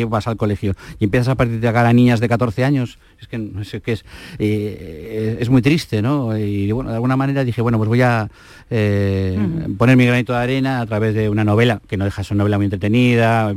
y vas al colegio y empiezas a partir de acá a niñas de 14 años, es que, no sé qué es, eh, es muy triste, ¿no? Y bueno, de alguna manera dije, bueno, pues voy a eh, poner mi granito de arena a través de una novela, que no deja de ser una novela muy entretenida,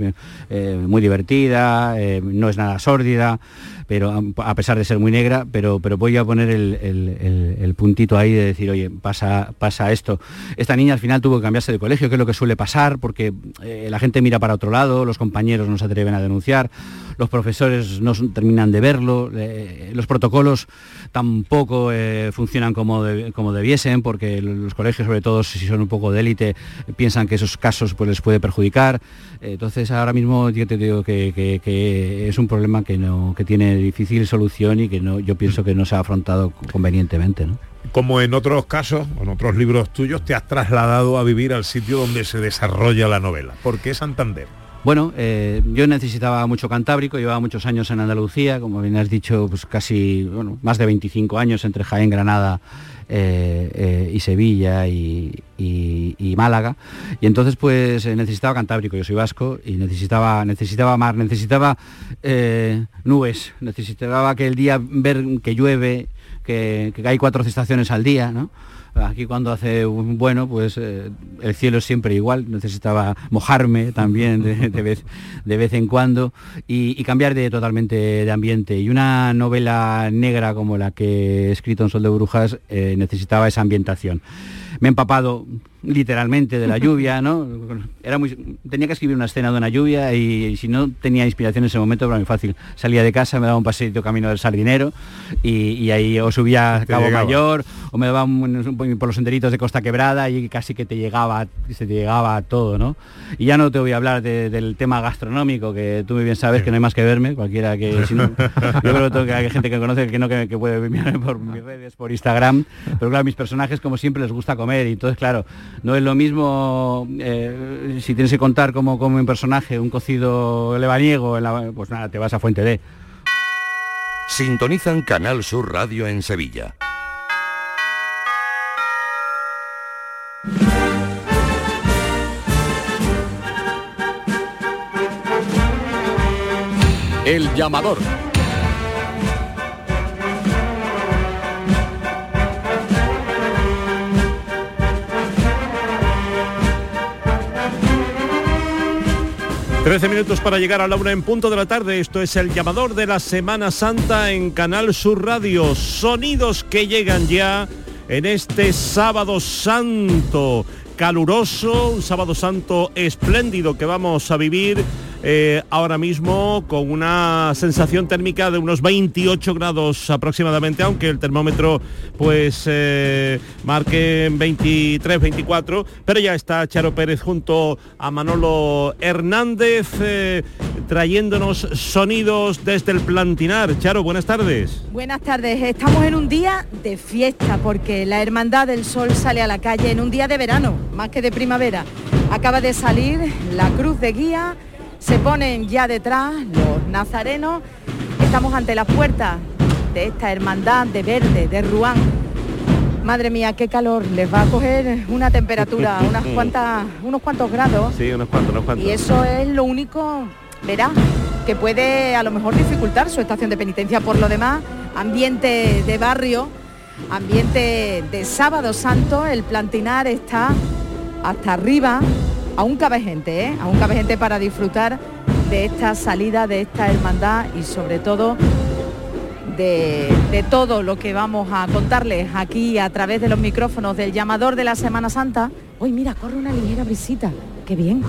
eh, muy divertida, no es nada sórdida pero a pesar de ser muy negra, pero, pero voy a poner el, puntito ahí de decir, oye, pasa, pasa esto. Esta niña al final tuvo que cambiarse de colegio, que es lo que suele pasar, porque eh, la gente mira para otro lado, los compañeros no se atreven a denunciar, los profesores no terminan de verlo, eh, los protocolos tampoco eh, funcionan como, como debiesen, porque los colegios, sobre todo si son un poco de élite, piensan que esos casos pues, les puede perjudicar. Entonces ahora mismo yo te digo que, es un problema que, no, que tiene difícil solución y que no, yo pienso que no se ha afrontado convenientemente. Como en otros casos, en otros libros tuyos, te has trasladado a vivir al sitio donde se desarrolla la novela. ¿Por qué Santander? Bueno, eh, yo necesitaba mucho Cantábrico, llevaba muchos años en Andalucía, como bien has dicho, pues casi, más de 25 años entre Jaén, Granada eh, eh, y Sevilla y, Málaga. Y entonces pues necesitaba Cantábrico, yo soy vasco, y necesitaba, necesitaba mar, necesitaba nubes, necesitaba que el día ver que llueve, que, que hay cuatro estaciones al día, ¿no? Aquí cuando hace un bueno, pues eh, el cielo siempre igual, necesitaba mojarme también de, vez, de vez en cuando y, cambiar de, totalmente de ambiente. Y una novela negra como la que he escrito en Sol de Brujas eh, necesitaba esa ambientación. Me he empapado literalmente de la lluvia, ¿no? Era muy, tenía que escribir una escena de una lluvia y, si no tenía inspiración en ese momento era muy fácil. Salía de casa, me daba un paseito camino del sardinero y, ahí o subía a Cabo Mayor o me daba por los senderitos de Costa Quebrada y casi que te llegaba, se te llegaba todo, ¿no? Y ya no te voy a hablar del tema gastronómico, que tú muy bien sabes que no hay más que verme, cualquiera que si no, yo creo que hay gente que conoce que no que, puede verme por mis redes, por Instagram, pero claro, mis personajes como siempre les gusta comer y entonces claro, no es lo mismo eh, si tienes que contar como, como un personaje un cocido lebaniego, pues nada, te vas a Fuente D. Sintonizan Canal Sur Radio en Sevilla. El llamador 13 minutos para llegar a la una en punto de la tarde. Esto es el llamador de la Semana Santa en Canal Sur Radio. Sonidos que llegan ya en este sábado santo. Caluroso, un sábado santo espléndido que vamos a vivir eh, ahora mismo con una sensación térmica de unos 28 grados aproximadamente, aunque el termómetro pues eh, marque 23, 24, pero ya está Charo Pérez junto a Manolo Hernández eh, trayéndonos sonidos desde el Plantinar. Charo, buenas tardes. Buenas tardes, estamos en un día de fiesta porque la Hermandad del Sol sale a la calle en un día de verano, más que de primavera. Acaba de salir la cruz de guía se ponen ya detrás los nazarenos. Estamos ante las puertas de esta hermandad de verde, de Ruán. Madre mía, qué calor, les va a coger una temperatura, unas cuantas, unos cuantos grados. Sí, unos cuantos, unos cuantos. Y eso es lo único, verá, que puede a lo mejor dificultar su estación de penitencia. Por lo demás, ambiente de barrio, ambiente de sábado santo, el plantinar está hasta arriba, aún cabe gente, ¿eh? aún cabe gente para disfrutar de esta salida, de esta hermandad y sobre todo de, todo lo que vamos a contarles aquí a través de los micrófonos del llamador de la Semana Santa. Hoy mira, corre una ligera visita, qué bien.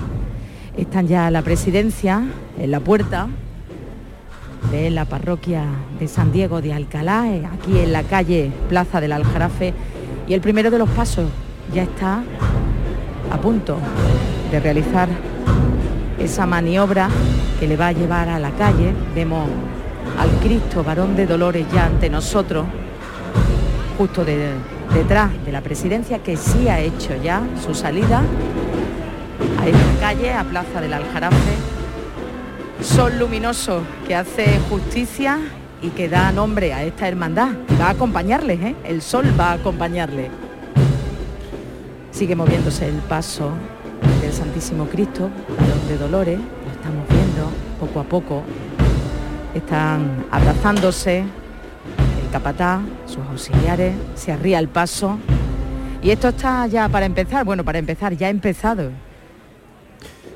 Están ya la presidencia en la puerta de la parroquia de San Diego de Alcalá, eh, aquí en la calle Plaza del Aljarafe, y el primero de los pasos ya está a punto de realizar esa maniobra que le va a llevar a la calle. Vemos al Cristo varón de Dolores ya ante nosotros, justo detrás de la presidencia, que sí ha hecho ya su salida a esta calle, a Plaza del Aljarafe. Sol luminoso que hace justicia y que da nombre a esta hermandad. Va a acompañarles, ¿eh? el sol va a acompañarle. Sigue moviéndose el paso del Santísimo Cristo, de Dolores, lo estamos viendo poco a poco están abrazándose, el capatá, sus auxiliares, se arría el paso. Y esto está ya para empezar, bueno, para empezar, ya ha empezado.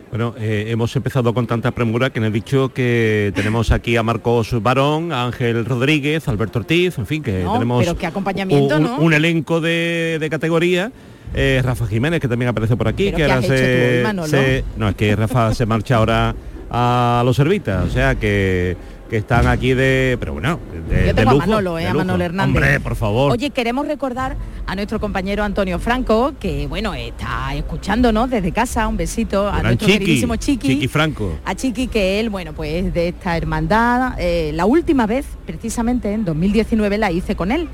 Bueno, eh, hemos empezado con tanta premura que me he dicho que tenemos aquí a Marcos Barón, a Ángel Rodríguez, Alberto Ortiz, en fin, que tenemos qué acompañamiento, un, ¿no? un elenco de, de categoría. Eh, Rafa Jiménez, que también aparece por aquí, ¿Pero que ahora se, hoy, Manolo? se- No, es que Rafa se marcha ahora a los servitas, o sea que, que están aquí de... Pero bueno, de, Yo de tengo a lujo, Manolo, eh, de a lujo. Manolo Hernández. Hombre, por favor. Oye, queremos recordar a nuestro compañero Antonio Franco, que bueno, está escuchándonos desde casa, un besito a nuestro Chiqui, queridísimo Chiqui. Chiqui Franco. A Chiqui, que él, bueno, pues de esta hermandad, eh, la última vez, precisamente en 2019, la hice con él.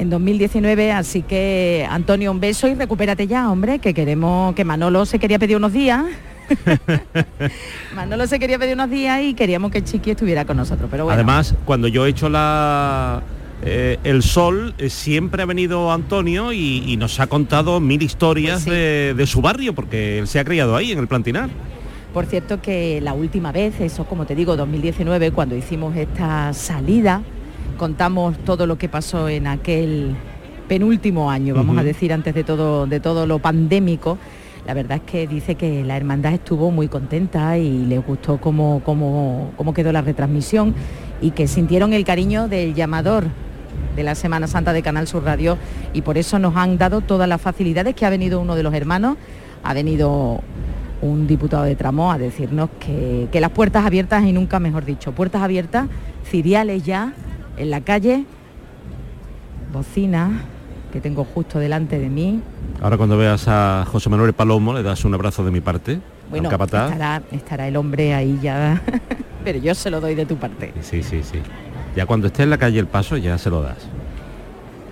En 2019, así que Antonio, un beso y recupérate ya, hombre, que queremos, que Manolo se quería pedir unos días. Manolo se quería pedir unos días y queríamos que Chiqui estuviera con nosotros, pero bueno. Además, cuando yo he hecho la eh, el sol, eh, siempre ha venido Antonio y, y nos ha contado mil historias Pues sí. de, de su barrio, porque él se ha criado ahí, en el Plantinar. Por cierto que la última vez, eso como te digo, 2019, cuando hicimos esta salida, contamos todo lo que pasó en aquel penúltimo año, vamos a decir, antes de todo, de todo lo pandémico. La verdad es que dice que la hermandad estuvo muy contenta y le gustó cómo, cómo, cómo quedó la retransmisión y que sintieron el cariño del llamador de la Semana Santa de Canal Sur Radio y por eso nos han dado todas las facilidades que ha venido uno de los hermanos, ha venido un diputado de Tramo a decirnos que, que las puertas abiertas y nunca mejor dicho, puertas abiertas, ciriales ya en la calle, bocina que tengo justo delante de mí. Ahora cuando veas a José Manuel Palomo, le das un abrazo de mi parte, Bueno, estará, estará el hombre ahí ya, pero yo se lo doy de tu parte. Sí, sí, sí. Ya cuando esté en la calle El Paso, ya se lo das.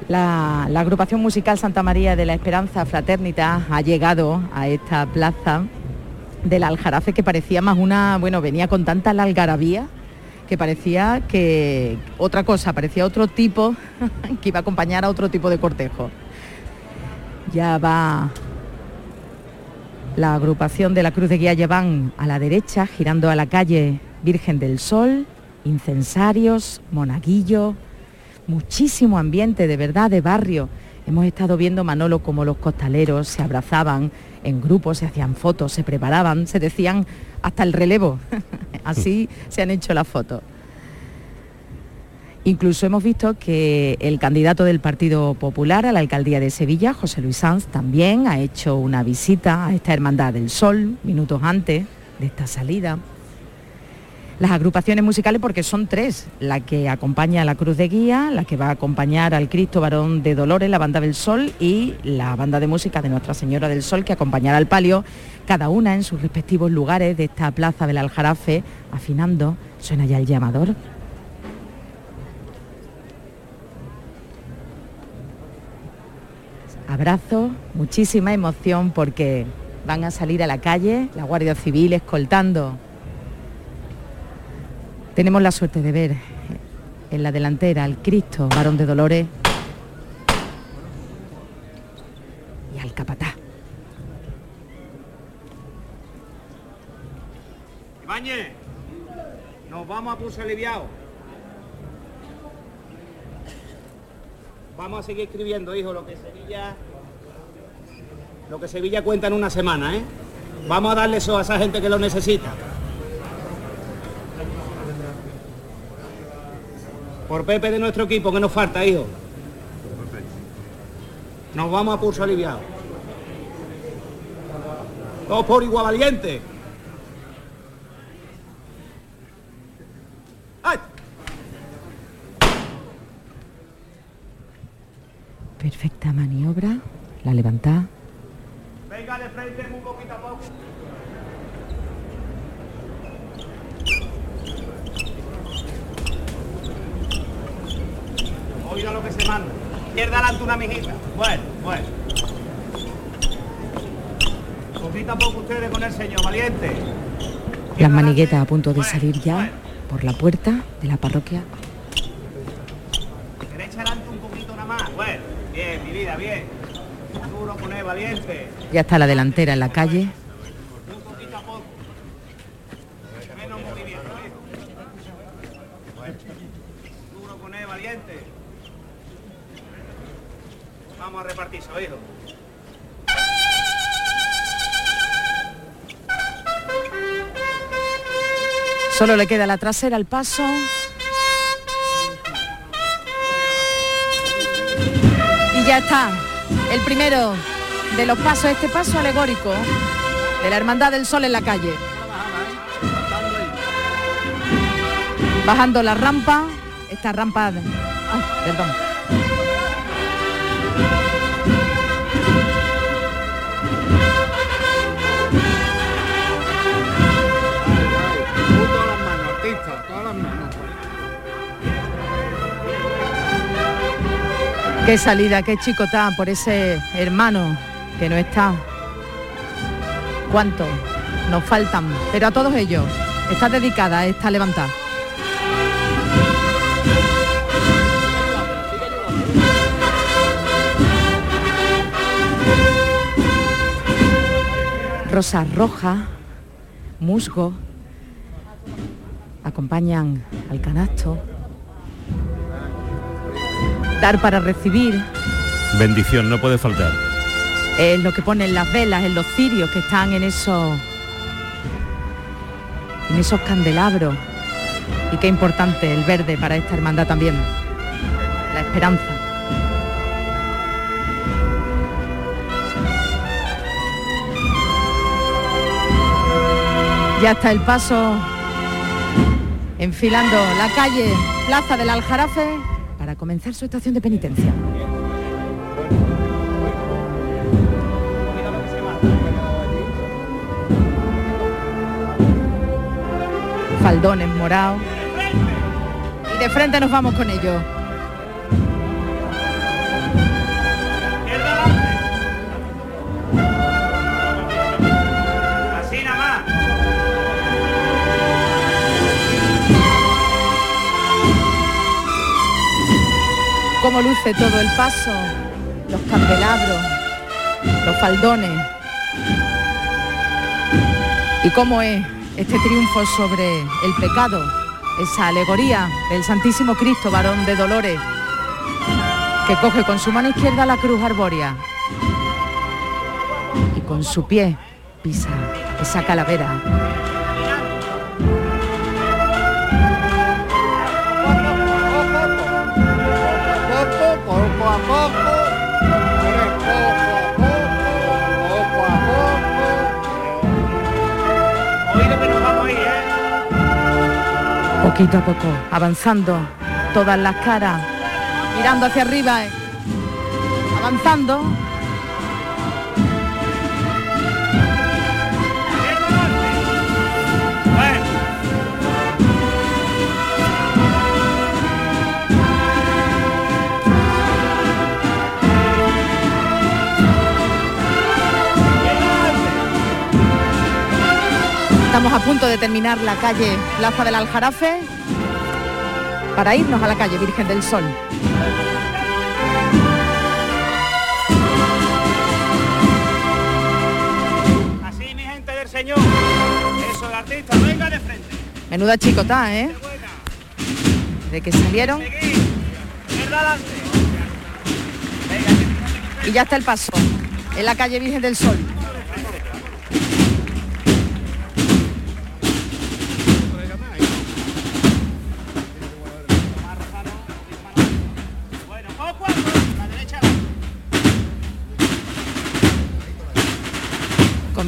La, la agrupación musical Santa María de la Esperanza Fraternita ha llegado a esta plaza del Aljarafe que parecía más una, bueno, venía con tanta la algarabía que parecía que otra cosa, parecía otro tipo que iba a acompañar a otro tipo de cortejo. Ya va la agrupación de la Cruz de Guía llevan a la derecha, girando a la calle Virgen del Sol, incensarios, monaguillo, muchísimo ambiente de verdad de barrio. Hemos estado viendo Manolo como los costaleros se abrazaban en grupos, se hacían fotos, se preparaban, se decían hasta el relevo. Así se han hecho las fotos. Incluso hemos visto que el candidato del Partido Popular a la alcaldía de Sevilla, José Luis Sanz, también ha hecho una visita a esta Hermandad del Sol minutos antes de esta salida. Las agrupaciones musicales, porque son tres, la que acompaña a la Cruz de Guía, la que va a acompañar al Cristo Varón de Dolores, la Banda del Sol, y la banda de música de Nuestra Señora del Sol, que acompañará al palio, cada una en sus respectivos lugares de esta plaza del Aljarafe, afinando. Suena ya el llamador. Abrazo, muchísima emoción porque van a salir a la calle, la Guardia Civil escoltando. Tenemos la suerte de ver en la delantera al Cristo, varón de Dolores, y al capataz. Ibañez, nos vamos a pulso aliviado. Vamos a seguir escribiendo, hijo, lo que Sevilla. Lo que Sevilla cuenta en una semana, ¿eh? Vamos a darle eso a esa gente que lo necesita. Por Pepe de nuestro equipo, que nos falta, hijo. Nos vamos a pulso aliviado. Todos por igual valiente. ¡Ay! Perfecta maniobra, la levanta. Venga de frente un poquito a poco. Oiga lo que se manda. Izquierda adelante una mijita. Bueno, bueno. Poquito a poco ustedes con el señor, valiente. Las maniguetas a punto de salir ya por la puerta de la parroquia. Derecha adelante un poquito nada más. Bueno, bien, mi vida, bien. Duro poner, valiente. Ya está la delantera en la calle. Un poquito a poco. Menos Duro con él, valiente. Solo le queda la trasera al paso. Y ya está. El primero de los pasos, este paso alegórico de la Hermandad del Sol en la calle. Bajando la rampa, esta rampa... ay, perdón. Qué salida, qué chicotá por ese hermano que no está. ¿Cuánto nos faltan? Pero a todos ellos está dedicada esta levantada. Rosa roja, musgo, acompañan al canasto. Dar para recibir Bendición, no puede faltar. es lo que ponen las velas en los cirios que están en esos en esos candelabros. Y qué importante el verde para esta hermandad también. La esperanza. Ya está el paso enfilando la calle Plaza del Aljarafe para comenzar su estación de penitencia. faldones morados. Y de frente nos vamos con ellos. Luce todo el paso, los candelabros, los faldones. Y cómo es este triunfo sobre el pecado, esa alegoría del Santísimo Cristo, varón de dolores, que coge con su mano izquierda la cruz arbórea y con su pie pisa esa calavera. Poquito a poco, avanzando, todas las caras, mirando hacia arriba, eh, avanzando. Estamos a punto de terminar la calle Plaza del Aljarafe para irnos a la calle Virgen del Sol. así mi gente del Señor. Eso, el artista, venga de frente. Menuda chicotá, ¿eh? De que salieron y ya está el paso en la calle Virgen del Sol.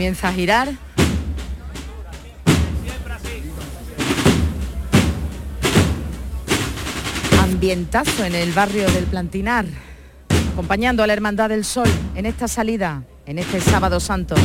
Comienza a girar. Ambientazo en el barrio del Plantinar, acompañando a la Hermandad del Sol en esta salida, en este sábado santo.